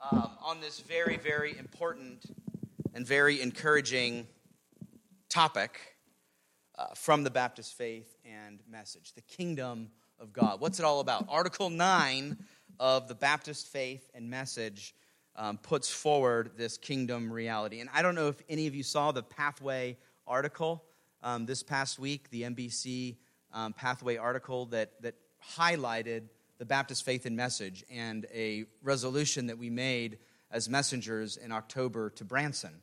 um, on this very, very important and very encouraging topic uh, from the Baptist faith and message the kingdom of God. What's it all about? Article 9 of the Baptist faith and message um, puts forward this kingdom reality. And I don't know if any of you saw the Pathway article um, this past week, the MBC um, Pathway article that, that highlighted the Baptist faith and message and a resolution that we made as messengers in October to Branson.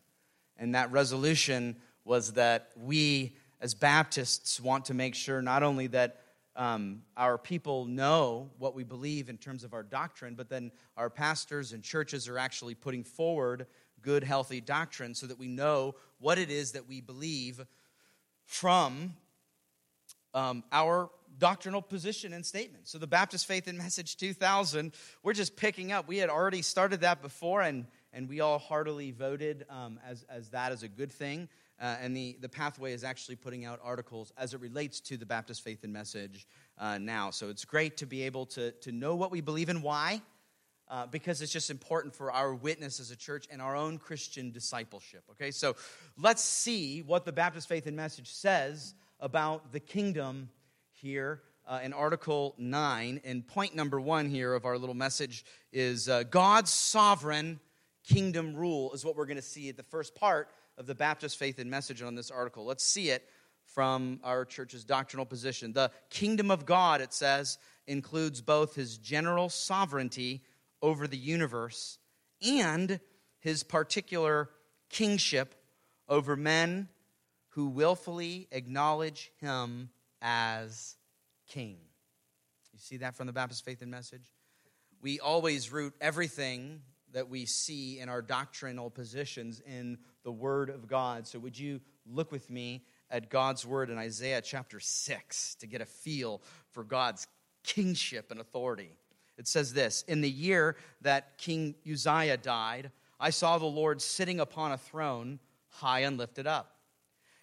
And that resolution was that we, as Baptists, want to make sure not only that um, our people know what we believe in terms of our doctrine, but then our pastors and churches are actually putting forward good, healthy doctrine so that we know what it is that we believe from um, our doctrinal position and statement. So the Baptist Faith and Message 2000, we're just picking up. We had already started that before, and, and we all heartily voted um, as, as that is a good thing. Uh, and the, the pathway is actually putting out articles as it relates to the Baptist Faith and Message uh, now. So it's great to be able to, to know what we believe and why, uh, because it's just important for our witness as a church and our own Christian discipleship. Okay, so let's see what the Baptist Faith and Message says about the kingdom here uh, in Article 9. And point number one here of our little message is uh, God's sovereign kingdom rule, is what we're going to see at the first part of the Baptist faith and message on this article. Let's see it from our church's doctrinal position. The kingdom of God, it says, includes both his general sovereignty over the universe and his particular kingship over men who willfully acknowledge him as king. You see that from the Baptist Faith and Message? We always root everything that we see in our doctrinal positions in the Word of God. So, would you look with me at God's Word in Isaiah chapter 6 to get a feel for God's kingship and authority? It says this In the year that King Uzziah died, I saw the Lord sitting upon a throne, high and lifted up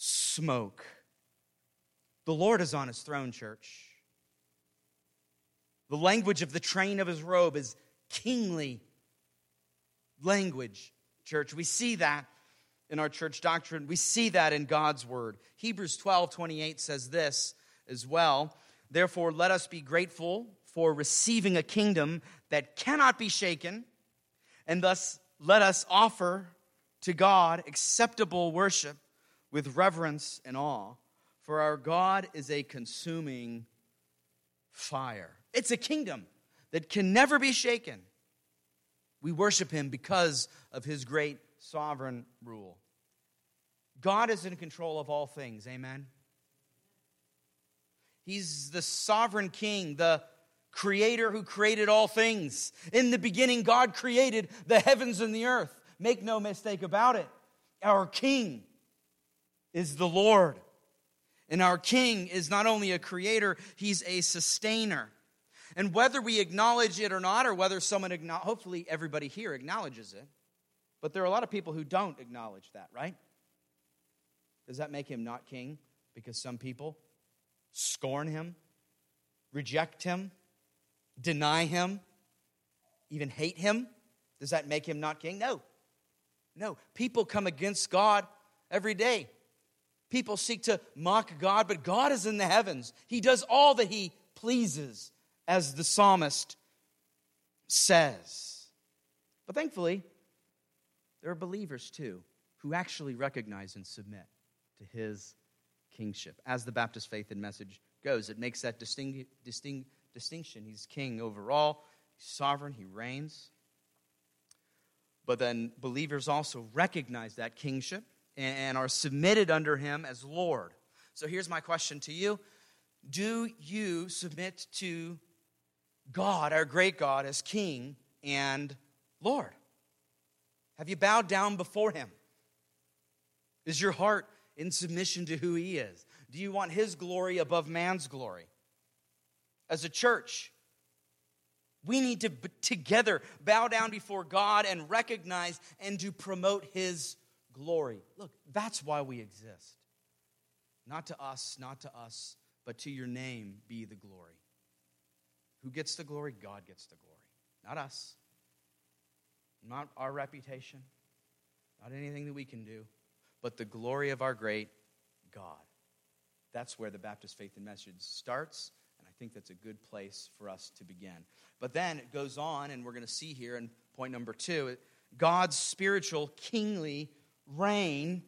smoke. The Lord is on his throne, church. The language of the train of his robe is kingly language, church. We see that in our church doctrine. We see that in God's word. Hebrews 12 28 says this as well. Therefore, let us be grateful for receiving a kingdom that cannot be shaken, and thus let us offer to God acceptable worship with reverence and awe, for our God is a consuming fire. It's a kingdom that can never be shaken. We worship him because of his great sovereign rule. God is in control of all things, amen? He's the sovereign king, the creator who created all things. In the beginning, God created the heavens and the earth. Make no mistake about it. Our king is the Lord. And our King is not only a creator, he's a sustainer. And whether we acknowledge it or not, or whether someone, hopefully everybody here acknowledges it, but there are a lot of people who don't acknowledge that, right? Does that make him not king? Because some people scorn him, reject him, deny him, even hate him? Does that make him not king? No. No. People come against God every day. People seek to mock God, but God is in the heavens. He does all that He pleases, as the psalmist says. But thankfully, there are believers too who actually recognize and submit to His kingship. As the Baptist faith and message goes, it makes that distinct, distinct, distinction. He's king over all, He's sovereign, He reigns. But then believers also recognize that kingship and are submitted under him as Lord. So here's my question to you Do you submit to God, our great God, as King and Lord? Have you bowed down before him? Is your heart in submission to who he is? Do you want his glory above man's glory? As a church, we need to together bow down before God and recognize and to promote his glory. Look, that's why we exist. Not to us, not to us, but to your name be the glory. Who gets the glory? God gets the glory, not us, not our reputation, not anything that we can do, but the glory of our great God. That's where the Baptist faith and message starts, and I think that's a good place for us to begin. But then it goes on, and we're going to see here in point number two God's spiritual, kingly reign.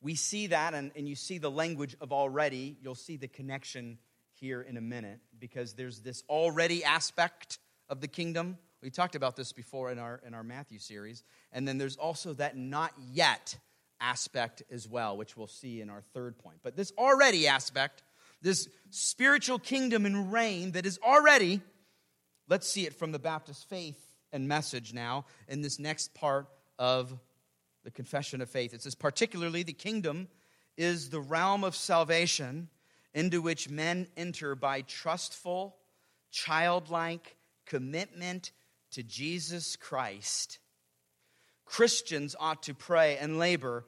We see that, and, and you see the language of already. You'll see the connection here in a minute because there's this already aspect of the kingdom. We talked about this before in our, in our Matthew series. And then there's also that not yet aspect as well, which we'll see in our third point. But this already aspect, this spiritual kingdom and reign that is already, let's see it from the Baptist faith and message now in this next part of the confession of faith. It says, particularly, the kingdom is the realm of salvation into which men enter by trustful, childlike commitment to Jesus Christ. Christians ought to pray and labor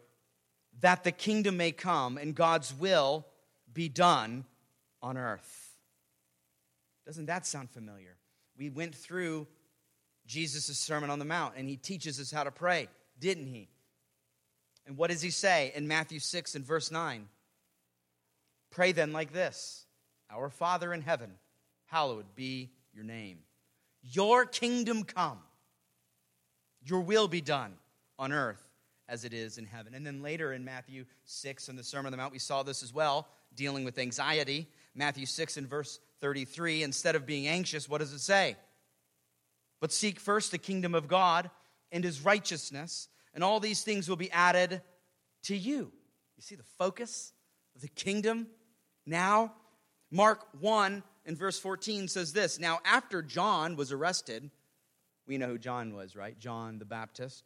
that the kingdom may come and God's will be done on earth. Doesn't that sound familiar? We went through Jesus' Sermon on the Mount and he teaches us how to pray, didn't he? And what does he say in Matthew 6 and verse 9? Pray then like this Our Father in heaven, hallowed be your name. Your kingdom come, your will be done on earth as it is in heaven. And then later in Matthew 6 in the Sermon on the Mount, we saw this as well, dealing with anxiety. Matthew 6 and verse 33, instead of being anxious, what does it say? But seek first the kingdom of God and his righteousness, and all these things will be added to you. You see the focus of the kingdom now, Mark 1 and verse 14 says this Now, after John was arrested, we know who John was, right? John the Baptist.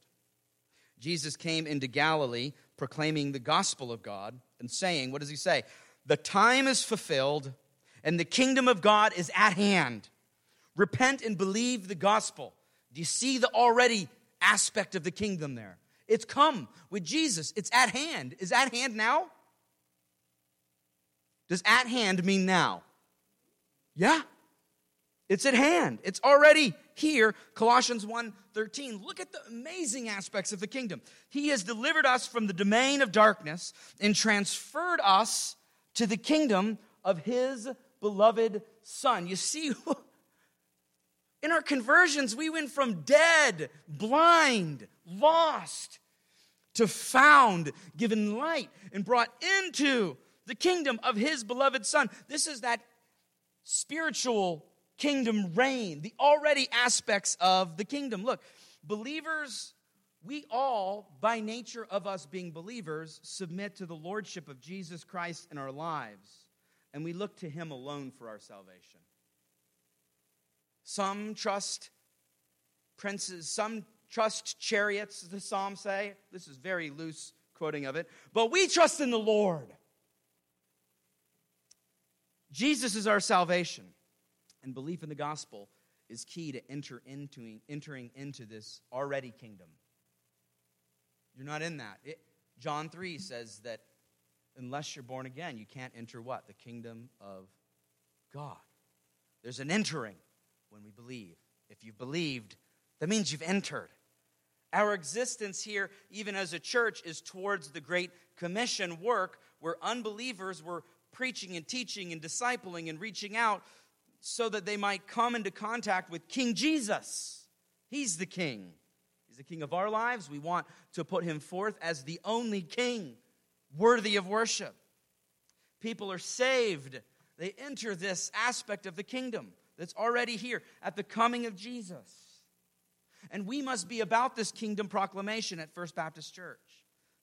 Jesus came into Galilee proclaiming the gospel of God and saying, What does he say? The time is fulfilled and the kingdom of God is at hand. Repent and believe the gospel. Do you see the already aspect of the kingdom there? It's come with Jesus. It's at hand. Is at hand now? Does at hand mean now? Yeah. It's at hand. It's already here. Colossians 1:13. Look at the amazing aspects of the kingdom. He has delivered us from the domain of darkness and transferred us to the kingdom of his beloved son. You see in our conversions we went from dead, blind, lost to found, given light and brought into the kingdom of his beloved Son. This is that spiritual kingdom reign, the already aspects of the kingdom. Look, believers, we all, by nature of us being believers, submit to the lordship of Jesus Christ in our lives, and we look to him alone for our salvation. Some trust princes, some trust chariots, the Psalms say. This is very loose quoting of it. But we trust in the Lord. Jesus is our salvation, and belief in the gospel is key to enter into, entering into this already kingdom. You're not in that. It, John 3 says that unless you're born again, you can't enter what? The kingdom of God. There's an entering when we believe. If you've believed, that means you've entered. Our existence here, even as a church, is towards the Great Commission work where unbelievers were preaching and teaching and discipling and reaching out so that they might come into contact with King Jesus. He's the king. He's the king of our lives. We want to put him forth as the only king worthy of worship. People are saved. They enter this aspect of the kingdom that's already here at the coming of Jesus. And we must be about this kingdom proclamation at First Baptist Church.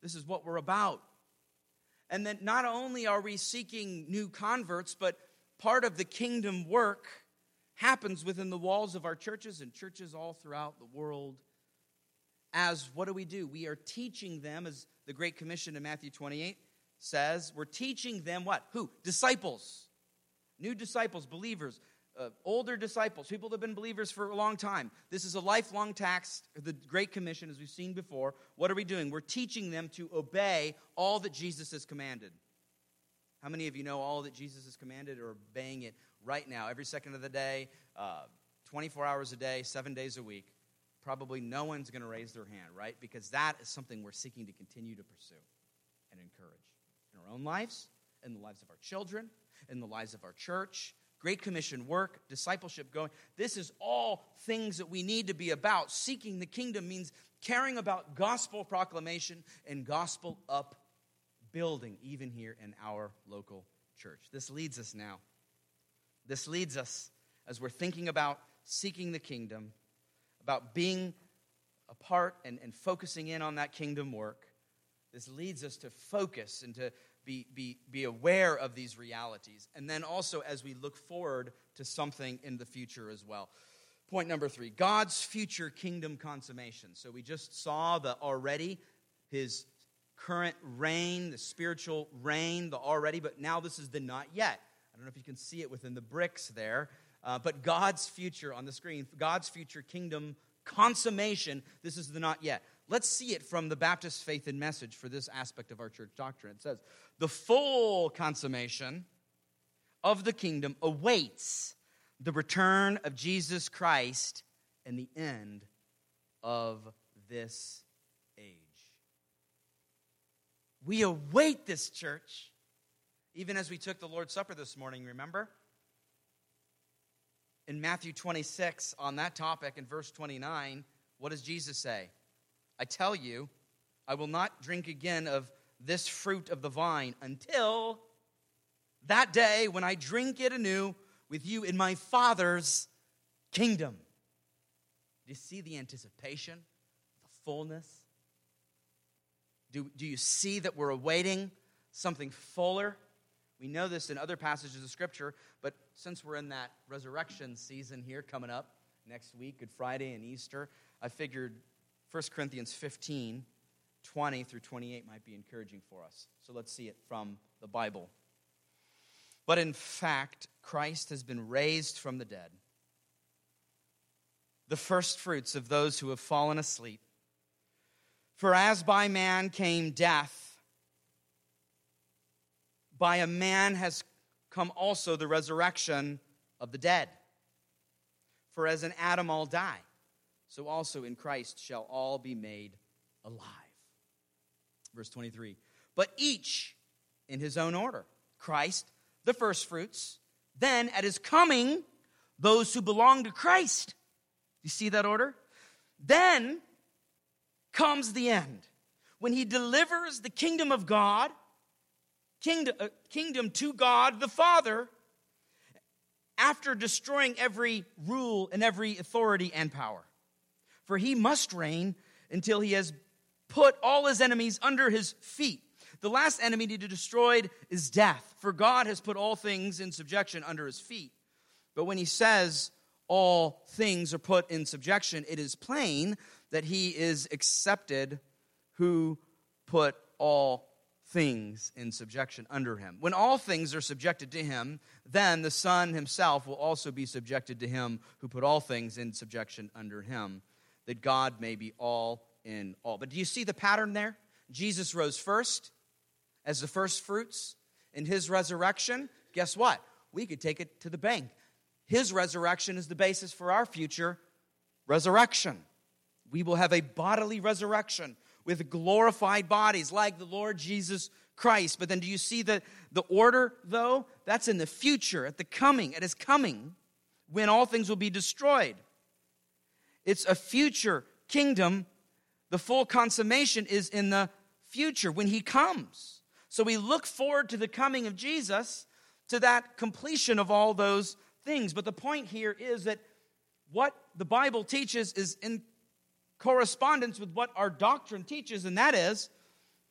This is what we're about. And then not only are we seeking new converts, but part of the kingdom work happens within the walls of our churches and churches all throughout the world as what do we do? We are teaching them, as the Great Commission in Matthew 28 says, we're teaching them what? Who? Disciples. New disciples, believers, uh, older disciples, people that have been believers for a long time. This is a lifelong tax, the Great Commission, as we've seen before. What are we doing? We're teaching them to obey all that Jesus has commanded. How many of you know all that Jesus has commanded or obeying it right now, every second of the day, uh, 24 hours a day, seven days a week? Probably no one's going to raise their hand, right? Because that is something we're seeking to continue to pursue and encourage in our own lives, in the lives of our children, in the lives of our church. Great Commission work, discipleship going. This is all things that we need to be about. Seeking the kingdom means caring about gospel proclamation and gospel upbuilding, even here in our local church. This leads us now. This leads us as we're thinking about seeking the kingdom, about being a part and, and focusing in on that kingdom work. This leads us to focus and to be, be, be aware of these realities. And then also as we look forward to something in the future as well. Point number three God's future kingdom consummation. So we just saw the already, his current reign, the spiritual reign, the already, but now this is the not yet. I don't know if you can see it within the bricks there, uh, but God's future on the screen, God's future kingdom consummation, this is the not yet. Let's see it from the Baptist faith and message for this aspect of our church doctrine. It says, The full consummation of the kingdom awaits the return of Jesus Christ and the end of this age. We await this church, even as we took the Lord's Supper this morning, remember? In Matthew 26, on that topic, in verse 29, what does Jesus say? I tell you, I will not drink again of this fruit of the vine until that day when I drink it anew with you in my Father's kingdom. Do you see the anticipation, the fullness? Do, do you see that we're awaiting something fuller? We know this in other passages of Scripture, but since we're in that resurrection season here coming up next week, Good Friday and Easter, I figured 1 Corinthians 15, 20 through 28 might be encouraging for us. So let's see it from the Bible. But in fact, Christ has been raised from the dead, the first fruits of those who have fallen asleep. For as by man came death, by a man has come also the resurrection of the dead. For as in Adam all die so also in Christ shall all be made alive. Verse 23. But each in his own order Christ, the firstfruits, then at his coming, those who belong to Christ. You see that order? Then comes the end when he delivers the kingdom of God, kingdom, uh, kingdom to God the Father, after destroying every rule and every authority and power for he must reign until he has put all his enemies under his feet. The last enemy to be destroyed is death, for God has put all things in subjection under his feet. But when he says all things are put in subjection, it is plain that he is accepted who put all things in subjection under him. When all things are subjected to him, then the Son himself will also be subjected to him who put all things in subjection under him that God may be all in all. But do you see the pattern there? Jesus rose first as the first fruits. In his resurrection, guess what? We could take it to the bank. His resurrection is the basis for our future resurrection. We will have a bodily resurrection with glorified bodies like the Lord Jesus Christ. But then do you see the, the order, though? That's in the future, at the coming, at his coming, when all things will be destroyed. It's a future kingdom. The full consummation is in the future when he comes. So we look forward to the coming of Jesus, to that completion of all those things. But the point here is that what the Bible teaches is in correspondence with what our doctrine teaches, and that is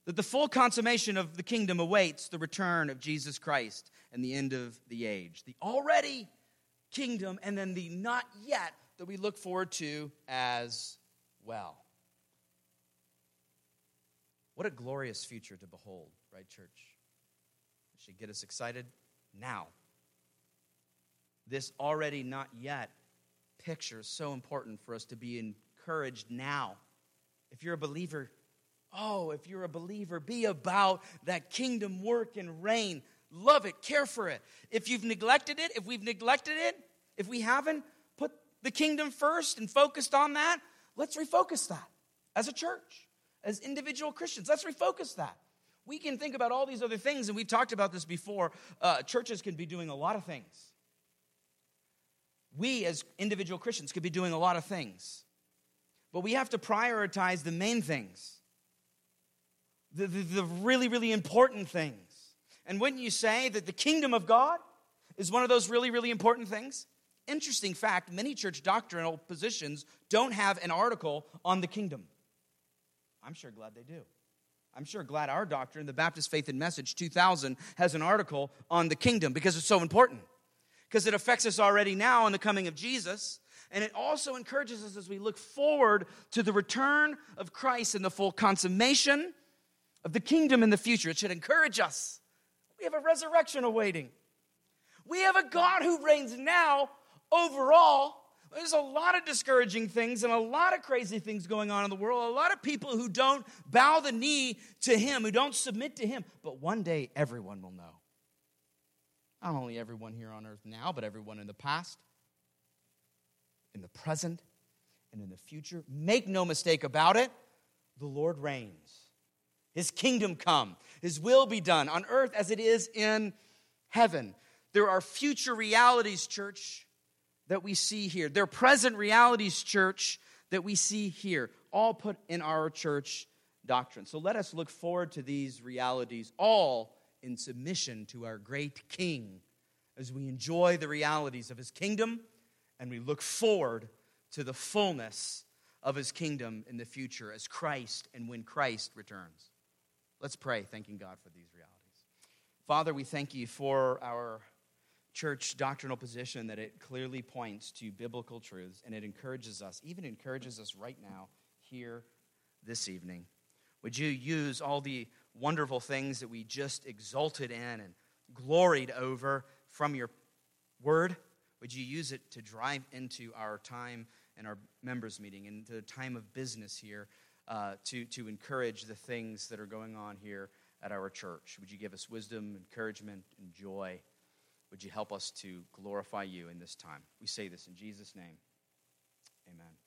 that the full consummation of the kingdom awaits the return of Jesus Christ and the end of the age. The already kingdom, and then the not yet that we look forward to as well. What a glorious future to behold, right, church? It should get us excited now. This already not yet picture is so important for us to be encouraged now. If you're a believer, oh, if you're a believer, be about that kingdom work and reign. Love it, care for it. If you've neglected it, if we've neglected it, if we haven't the kingdom first and focused on that, let's refocus that as a church, as individual Christians. Let's refocus that. We can think about all these other things, and we've talked about this before. Uh, churches can be doing a lot of things. We, as individual Christians, could be doing a lot of things. But we have to prioritize the main things, the, the, the really, really important things. And wouldn't you say that the kingdom of God is one of those really, really important things? Interesting fact many church doctrinal positions don't have an article on the kingdom. I'm sure glad they do. I'm sure glad our doctrine, the Baptist Faith and Message 2000, has an article on the kingdom because it's so important. Because it affects us already now in the coming of Jesus. And it also encourages us as we look forward to the return of Christ and the full consummation of the kingdom in the future. It should encourage us. We have a resurrection awaiting. We have a God who reigns now overall. There's a lot of discouraging things and a lot of crazy things going on in the world. A lot of people who don't bow the knee to Him, who don't submit to Him. But one day, everyone will know. Not only everyone here on earth now, but everyone in the past, in the present, and in the future. Make no mistake about it, the Lord reigns. His kingdom come, His will be done on earth as it is in heaven. There are future realities, church, that we see here. There are present realities, church, that we see here, all put in our church doctrine. So let us look forward to these realities, all in submission to our great King, as we enjoy the realities of His kingdom and we look forward to the fullness of his kingdom in the future as Christ and when Christ returns. Let's pray, thanking God for these realities. Father, we thank you for our church doctrinal position that it clearly points to biblical truths and it encourages us, even encourages us right now, here this evening. Would you use all the wonderful things that we just exulted in and gloried over from your word? Would you use it to drive into our time and our members' meeting and the time of business here uh, to, to encourage the things that are going on here at our church? Would you give us wisdom, encouragement, and joy? Would you help us to glorify you in this time? We say this in Jesus' name. Amen.